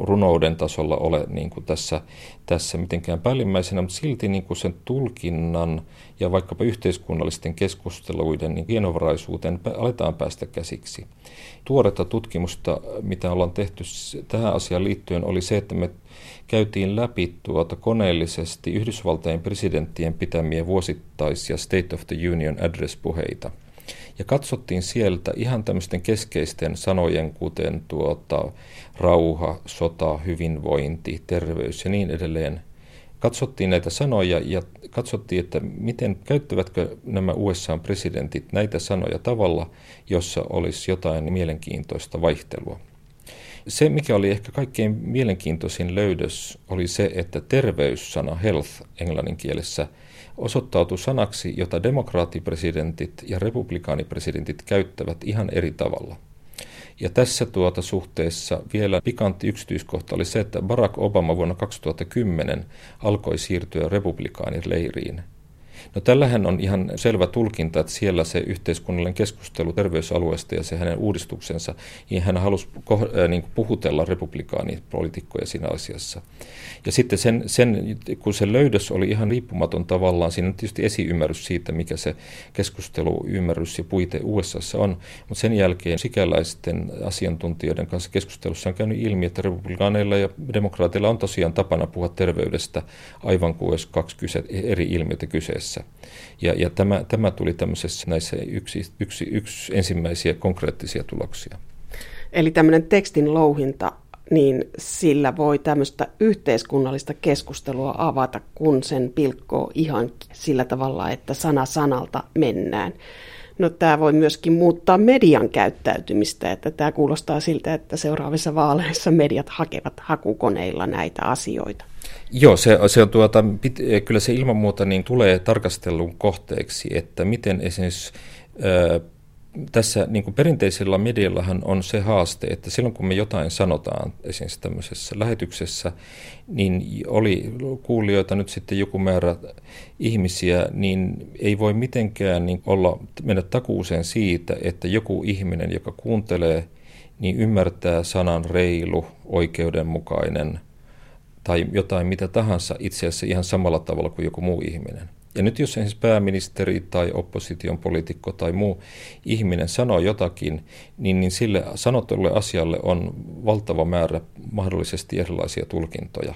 runouden tasolla ole niin kuin tässä, tässä mitenkään päällimmäisenä, mutta silti niin kuin sen tulkinnan ja vaikkapa yhteiskunnallisten keskusteluiden niin hienovaraisuuteen aletaan päästä käsiksi. Tuoretta tutkimusta, mitä ollaan tehty tähän asiaan liittyen, oli se, että me käytiin läpi tuota koneellisesti Yhdysvaltain presidenttien pitämiä vuosittaisia State of the Union Address-puheita. Ja katsottiin sieltä ihan tämmöisten keskeisten sanojen, kuten tuota, rauha, sota, hyvinvointi, terveys ja niin edelleen, katsottiin näitä sanoja ja katsottiin, että miten käyttävätkö nämä USA-presidentit näitä sanoja tavalla, jossa olisi jotain mielenkiintoista vaihtelua. Se, mikä oli ehkä kaikkein mielenkiintoisin löydös, oli se, että terveyssana health englannin kielessä osoittautui sanaksi, jota demokraattipresidentit ja republikaanipresidentit käyttävät ihan eri tavalla – ja tässä tuota suhteessa vielä pikantti yksityiskohta oli se, että Barack Obama vuonna 2010 alkoi siirtyä republikaanileiriin. No tällähän on ihan selvä tulkinta, että siellä se yhteiskunnallinen keskustelu terveysalueesta ja se hänen uudistuksensa, niin hän halusi niin puhutella republikaanipolitiikkoja siinä asiassa. Ja sitten sen, sen, kun se löydös oli ihan riippumaton tavallaan, siinä on tietysti esiymmärrys siitä, mikä se keskusteluymmärrys ja puite USA on, mutta sen jälkeen sikäläisten asiantuntijoiden kanssa keskustelussa on käynyt ilmi, että republikaaneilla ja demokraateilla on tosiaan tapana puhua terveydestä aivan kuin olisi kaksi kyse, eri ilmiötä kyseessä. Ja, ja tämä, tämä tuli tämmöisessä näissä yksi, yksi, yksi ensimmäisiä konkreettisia tuloksia. Eli tämmöinen tekstin louhinta niin sillä voi tämmöistä yhteiskunnallista keskustelua avata, kun sen pilkkoo ihan sillä tavalla, että sana sanalta mennään. No tämä voi myöskin muuttaa median käyttäytymistä, että tämä kuulostaa siltä, että seuraavissa vaaleissa mediat hakevat hakukoneilla näitä asioita. Joo, se, se on tuota, pit, kyllä se ilman muuta niin tulee tarkastelun kohteeksi, että miten esimerkiksi tässä niin kuin perinteisellä mediallahan on se haaste, että silloin kun me jotain sanotaan esimerkiksi tämmöisessä lähetyksessä, niin oli kuulijoita nyt sitten joku määrä ihmisiä, niin ei voi mitenkään niin olla, mennä takuuseen siitä, että joku ihminen, joka kuuntelee, niin ymmärtää sanan reilu, oikeudenmukainen tai jotain mitä tahansa itse asiassa ihan samalla tavalla kuin joku muu ihminen. Ja nyt jos esimerkiksi pääministeri tai opposition poliitikko tai muu ihminen sanoo jotakin, niin, niin sille sanotulle asialle on valtava määrä mahdollisesti erilaisia tulkintoja.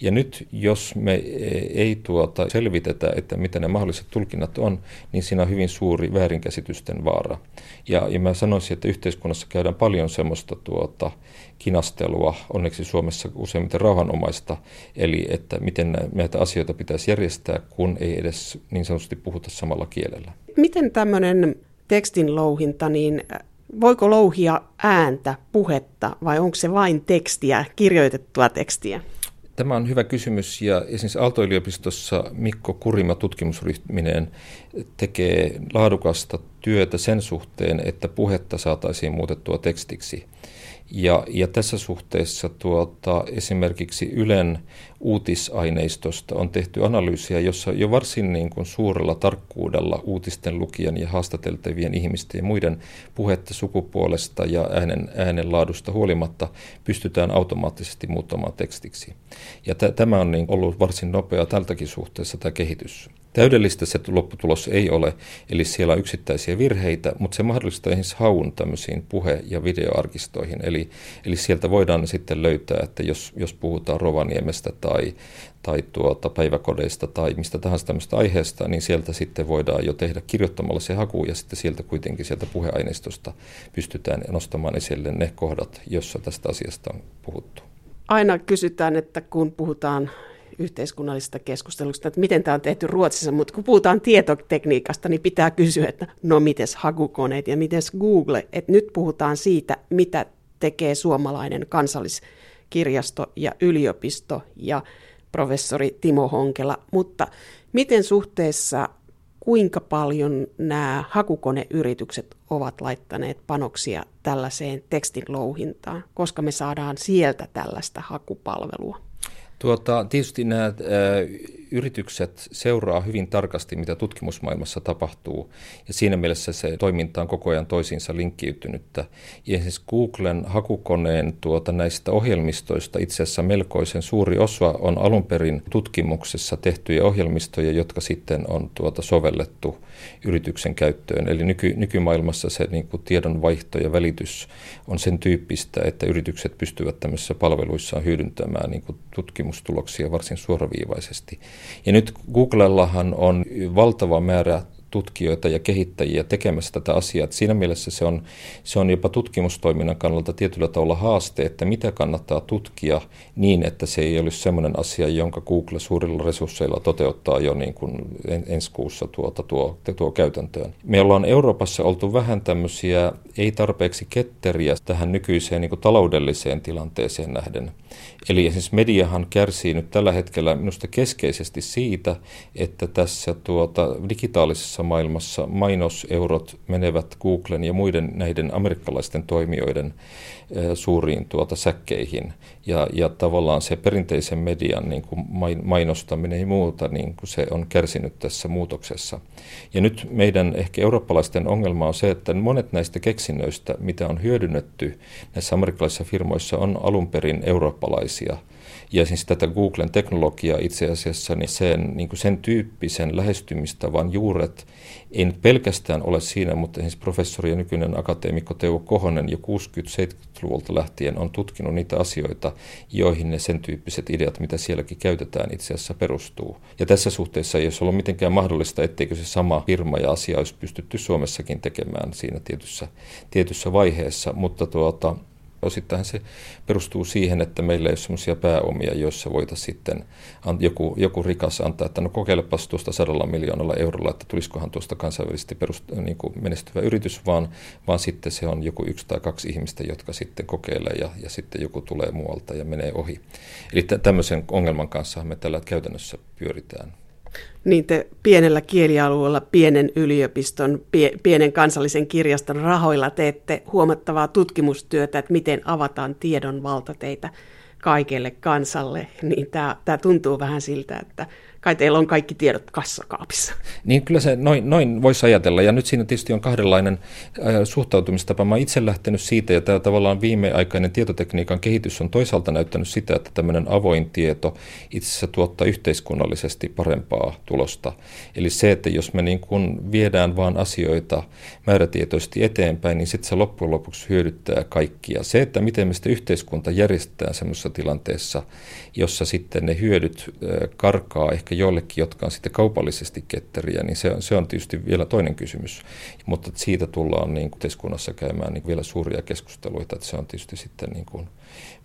Ja nyt jos me ei tuota selvitetä, että mitä ne mahdolliset tulkinnat on, niin siinä on hyvin suuri väärinkäsitysten vaara. Ja, ja mä sanoisin, että yhteiskunnassa käydään paljon semmoista tuota, kinastelua, onneksi Suomessa useimmiten rauhanomaista, eli että miten näitä asioita pitäisi järjestää, kun ei edes niin sanotusti puhuta samalla kielellä. Miten tämmöinen tekstin louhinta, niin voiko louhia ääntä, puhetta vai onko se vain tekstiä, kirjoitettua tekstiä? Tämä on hyvä kysymys ja esimerkiksi Aalto-yliopistossa Mikko Kurima tutkimusryhmineen tekee laadukasta työtä sen suhteen, että puhetta saataisiin muutettua tekstiksi. Ja, ja tässä suhteessa tuota, esimerkiksi Ylen uutisaineistosta on tehty analyysiä, jossa jo varsin niin kuin suurella tarkkuudella uutisten lukijan ja haastateltavien ihmisten ja muiden puhetta sukupuolesta ja äänen, äänenlaadusta huolimatta pystytään automaattisesti muuttamaan tekstiksi. Ja t- tämä on niin ollut varsin nopea tältäkin suhteessa tämä kehitys. Täydellistä se lopputulos ei ole, eli siellä on yksittäisiä virheitä, mutta se mahdollistaa esimerkiksi haun tämmöisiin puhe- ja videoarkistoihin. Eli, eli sieltä voidaan sitten löytää, että jos, jos puhutaan Rovaniemestä tai, tai tuota päiväkodeista tai mistä tahansa tämmöistä aiheesta, niin sieltä sitten voidaan jo tehdä kirjoittamalla se haku ja sitten sieltä kuitenkin sieltä puheaineistosta pystytään nostamaan esille ne kohdat, jossa tästä asiasta on puhuttu. Aina kysytään, että kun puhutaan yhteiskunnallisesta keskustelusta, että miten tämä on tehty Ruotsissa, mutta kun puhutaan tietotekniikasta, niin pitää kysyä, että no mites hakukoneet ja mites Google, että nyt puhutaan siitä, mitä tekee suomalainen kansalliskirjasto ja yliopisto ja professori Timo Honkela, mutta miten suhteessa kuinka paljon nämä hakukoneyritykset ovat laittaneet panoksia tällaiseen tekstin louhintaan, koska me saadaan sieltä tällaista hakupalvelua? Tuota, tietysti nämä ä, yritykset seuraa hyvin tarkasti, mitä tutkimusmaailmassa tapahtuu, ja siinä mielessä se toiminta on koko ajan toisiinsa linkkiytynyttä. Ja esimerkiksi Googlen hakukoneen tuota, näistä ohjelmistoista itse asiassa melkoisen suuri osa on alun perin tutkimuksessa tehtyjä ohjelmistoja, jotka sitten on tuota, sovellettu yrityksen käyttöön. Eli nyky, nykymaailmassa se niin kuin tiedonvaihto ja välitys on sen tyyppistä, että yritykset pystyvät tämmöisissä palveluissaan hyödyntämään niin kuin tutkimustuloksia varsin suoraviivaisesti. Ja nyt Googlellahan on valtava määrä tutkijoita ja kehittäjiä tekemässä tätä asiaa. Että siinä mielessä se on, se on jopa tutkimustoiminnan kannalta tietyllä tavalla haaste, että mitä kannattaa tutkia niin, että se ei olisi sellainen asia, jonka Google suurilla resursseilla toteuttaa jo niin kuin ensi kuussa tuota, tuo, tuo käytäntöön. Me ollaan Euroopassa oltu vähän tämmöisiä ei tarpeeksi ketteriä tähän nykyiseen niin kuin taloudelliseen tilanteeseen nähden. Eli esimerkiksi mediahan kärsii nyt tällä hetkellä minusta keskeisesti siitä, että tässä tuota, digitaalisessa maailmassa mainoseurot menevät Googlen ja muiden näiden amerikkalaisten toimijoiden suuriin tuota säkkeihin. Ja, ja tavallaan se perinteisen median niin kuin mainostaminen ja muuta, niin kuin se on kärsinyt tässä muutoksessa. Ja nyt meidän ehkä eurooppalaisten ongelma on se, että monet näistä keksinnöistä, mitä on hyödynnetty näissä amerikkalaisissa firmoissa, on alun perin eurooppalaisia – ja siis tätä Googlen teknologiaa itse asiassa, niin sen, niin kuin sen tyyppisen lähestymistavan juuret ei nyt pelkästään ole siinä, mutta esimerkiksi professori ja nykyinen akateemikko Teuvo Kohonen jo 60-70-luvulta lähtien on tutkinut niitä asioita, joihin ne sen tyyppiset ideat, mitä sielläkin käytetään, itse asiassa perustuu. Ja tässä suhteessa ei olisi ollut mitenkään mahdollista, etteikö se sama firma ja asia olisi pystytty Suomessakin tekemään siinä tietyssä, tietyssä vaiheessa, mutta tuota, Osittain se perustuu siihen, että meillä ei ole sellaisia pääomia, joissa voitaisiin sitten joku, joku rikas antaa, että no kokeilepas tuosta sadalla miljoonalla eurolla, että tulisikohan tuosta kansainvälisesti perust- niin kuin menestyvä yritys, vaan, vaan sitten se on joku yksi tai kaksi ihmistä, jotka sitten kokeilee ja, ja sitten joku tulee muualta ja menee ohi. Eli tämmöisen ongelman kanssa me tällä käytännössä pyöritään niin te pienellä kielialueella, pienen yliopiston, pie, pienen kansallisen kirjaston rahoilla teette huomattavaa tutkimustyötä, että miten avataan tiedon valtateitä kaikelle kansalle, niin tämä, tämä tuntuu vähän siltä, että kai teillä on kaikki tiedot kassakaapissa. Niin kyllä se noin, noin voisi ajatella. Ja nyt siinä tietysti on kahdenlainen äh, suhtautumistapa. Mä itse lähtenyt siitä, ja tämä tavallaan viimeaikainen tietotekniikan kehitys on toisaalta näyttänyt sitä, että tämmöinen avoin tieto itse asiassa tuottaa yhteiskunnallisesti parempaa tulosta. Eli se, että jos me niin kun viedään vaan asioita määrätietoisesti eteenpäin, niin sitten se loppujen lopuksi hyödyttää kaikkia. Se, että miten me sitä yhteiskunta järjestetään semmoisessa tilanteessa, jossa sitten ne hyödyt äh, karkaa ehkä joillekin, jotka on sitten kaupallisesti ketteriä, niin se, se on tietysti vielä toinen kysymys. Mutta siitä tullaan niin kuin yhteiskunnassa käymään niin vielä suuria keskusteluita, että se on tietysti sitten niin kuin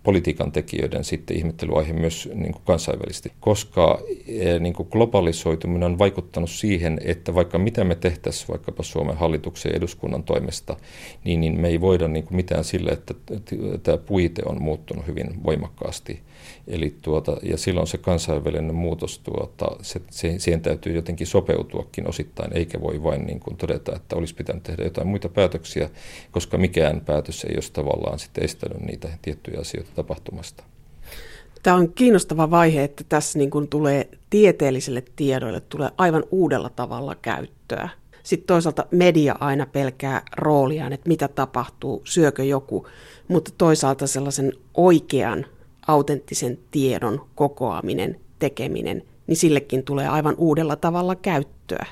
politiikan tekijöiden sitten ihmettelyaihe myös niin kuin kansainvälisesti, koska eh, niin kuin globalisoituminen on vaikuttanut siihen, että vaikka mitä me tehtäisiin vaikkapa Suomen hallituksen ja eduskunnan toimesta, niin, niin me ei voida niin kuin mitään sille, että tämä puite on muuttunut hyvin voimakkaasti. Eli tuota, ja silloin se kansainvälinen muutos, tuota, se, se, siihen täytyy jotenkin sopeutuakin osittain, eikä voi vain niin kuin todeta, että olisi pitänyt tehdä jotain muita päätöksiä, koska mikään päätös ei olisi tavallaan sitten estänyt niitä tiettyjä asioita tapahtumasta. Tämä on kiinnostava vaihe, että tässä niin kuin tulee tieteellisille tiedoille tulee aivan uudella tavalla käyttöä. Sitten toisaalta media aina pelkää rooliaan, että mitä tapahtuu, syökö joku, mutta toisaalta sellaisen oikean, autenttisen tiedon kokoaminen, tekeminen, niin sillekin tulee aivan uudella tavalla käyttöä.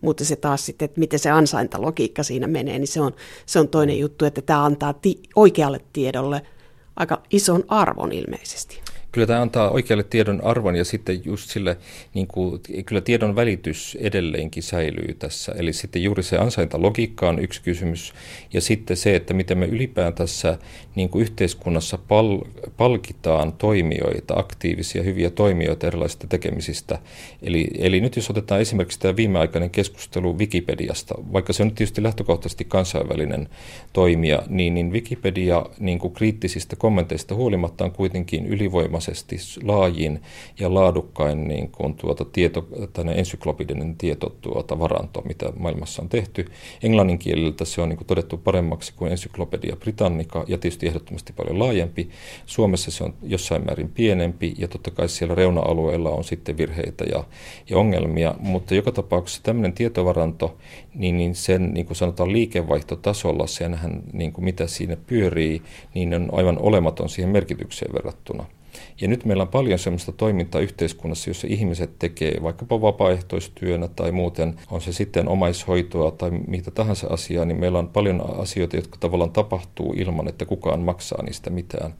Mutta se taas sitten, että miten se ansaintalogiikka siinä menee, niin se on, se on toinen juttu, että tämä antaa ti- oikealle tiedolle – aika ison arvon ilmeisesti. Kyllä tämä antaa oikealle tiedon arvon ja sitten just sille, niin kuin, kyllä tiedon välitys edelleenkin säilyy tässä. Eli sitten juuri se ansaintalogiikka on yksi kysymys ja sitten se, että miten me ylipäätänsä niin kuin yhteiskunnassa pal- palkitaan toimijoita, aktiivisia, hyviä toimijoita erilaisista tekemisistä. Eli, eli nyt jos otetaan esimerkiksi tämä viimeaikainen keskustelu Wikipediasta, vaikka se on tietysti lähtökohtaisesti kansainvälinen toimija, niin, niin Wikipedia niin kuin kriittisistä kommenteista huolimatta on kuitenkin ylivoimaisesti laajin ja laadukkain niin kuin tuota tieto, ensyklopidinen tieto tuota varanto, mitä maailmassa on tehty. Englannin kieleltä se on niin kuin todettu paremmaksi kuin ensyklopedia Britannica ja tietysti ehdottomasti paljon laajempi. Suomessa se on jossain määrin pienempi ja totta kai siellä reuna-alueilla on sitten virheitä ja, ja ongelmia, mutta joka tapauksessa tämmöinen tietovaranto, niin, niin sen niin kuin sanotaan liikevaihtotasolla, senhän niin kuin mitä siinä pyörii, niin on aivan olematon siihen merkitykseen verrattuna. Ja nyt meillä on paljon sellaista toimintaa yhteiskunnassa, jossa ihmiset tekee vaikkapa vapaaehtoistyönä tai muuten, on se sitten omaishoitoa tai mitä tahansa asiaa, niin meillä on paljon asioita, jotka tavallaan tapahtuu ilman, että kukaan maksaa niistä mitään.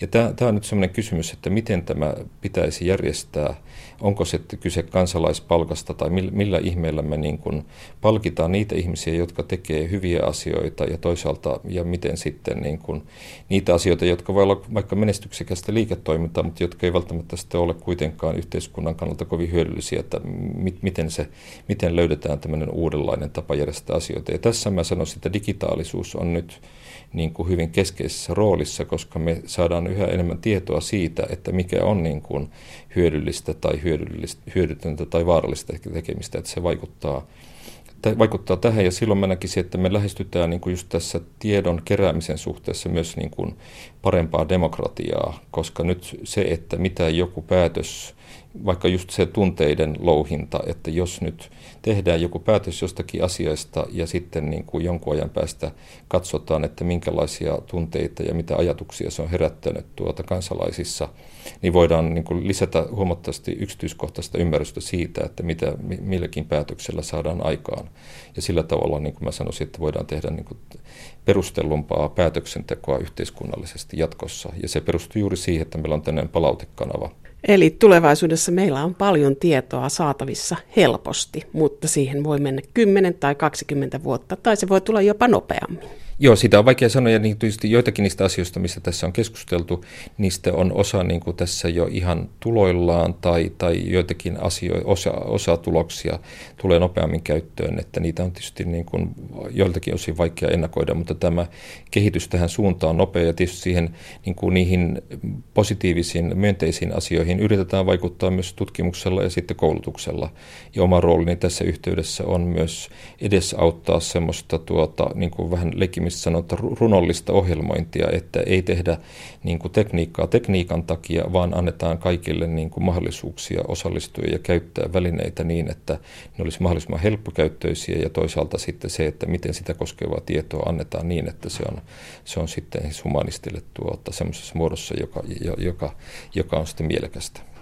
Ja tämä, on nyt sellainen kysymys, että miten tämä pitäisi järjestää. Onko se kyse kansalaispalkasta tai millä, ihmeellä me niin kuin palkitaan niitä ihmisiä, jotka tekee hyviä asioita ja toisaalta ja miten sitten niin kuin niitä asioita, jotka voi olla vaikka menestyksekästä liiketoimintaa, mutta jotka ei välttämättä sitten ole kuitenkaan yhteiskunnan kannalta kovin hyödyllisiä, että mi- miten, se, miten löydetään tämmöinen uudenlainen tapa järjestää asioita. Ja tässä mä sanoisin, että digitaalisuus on nyt niin kuin hyvin keskeisessä roolissa, koska me saadaan yhä enemmän tietoa siitä, että mikä on niin kuin hyödyllistä tai hyödyllistä, hyödytöntä tai vaarallista tekemistä, että se vaikuttaa vaikuttaa tähän. Ja silloin mä näkisin, että me lähestytään niin kuin just tässä tiedon keräämisen suhteessa myös niin kuin parempaa demokratiaa, koska nyt se, että mitä joku päätös, vaikka just se tunteiden louhinta, että jos nyt tehdään joku päätös jostakin asiasta ja sitten niin kuin jonkun ajan päästä katsotaan, että minkälaisia tunteita ja mitä ajatuksia se on herättänyt tuota kansalaisissa, niin voidaan niin kuin lisätä huomattavasti yksityiskohtaista ymmärrystä siitä, että mitä milläkin päätöksellä saadaan aikaan. Ja sillä tavalla, niin kuin mä sanoisin, että voidaan tehdä niin kuin perustellumpaa päätöksentekoa yhteiskunnallisesti jatkossa. Ja se perustuu juuri siihen, että meillä on tämmöinen palautekanava – Eli tulevaisuudessa meillä on paljon tietoa saatavissa helposti, mutta siihen voi mennä 10 tai 20 vuotta, tai se voi tulla jopa nopeammin. Joo, sitä on vaikea sanoa, ja niin tietysti joitakin niistä asioista, mistä tässä on keskusteltu, niistä on osa niin kuin tässä jo ihan tuloillaan, tai, tai joitakin asioita, osa, osa tuloksia tulee nopeammin käyttöön, että niitä on tietysti niin kuin joiltakin osin vaikea ennakoida, mutta tämä kehitys tähän suuntaan on nopea, ja tietysti siihen niin kuin niihin positiivisiin, myönteisiin asioihin yritetään vaikuttaa myös tutkimuksella ja sitten koulutuksella, ja oma roolini tässä yhteydessä on myös edesauttaa semmoista tuota, niin kuin vähän leikki missä sanotaan runollista ohjelmointia, että ei tehdä niin kuin tekniikkaa tekniikan takia, vaan annetaan kaikille niin kuin mahdollisuuksia osallistua ja käyttää välineitä niin, että ne olisi mahdollisimman helppokäyttöisiä ja toisaalta sitten se, että miten sitä koskevaa tietoa annetaan niin, että se on, se on sitten humanistille tuota semmoisessa muodossa, joka, joka, joka on sitten mielekästä.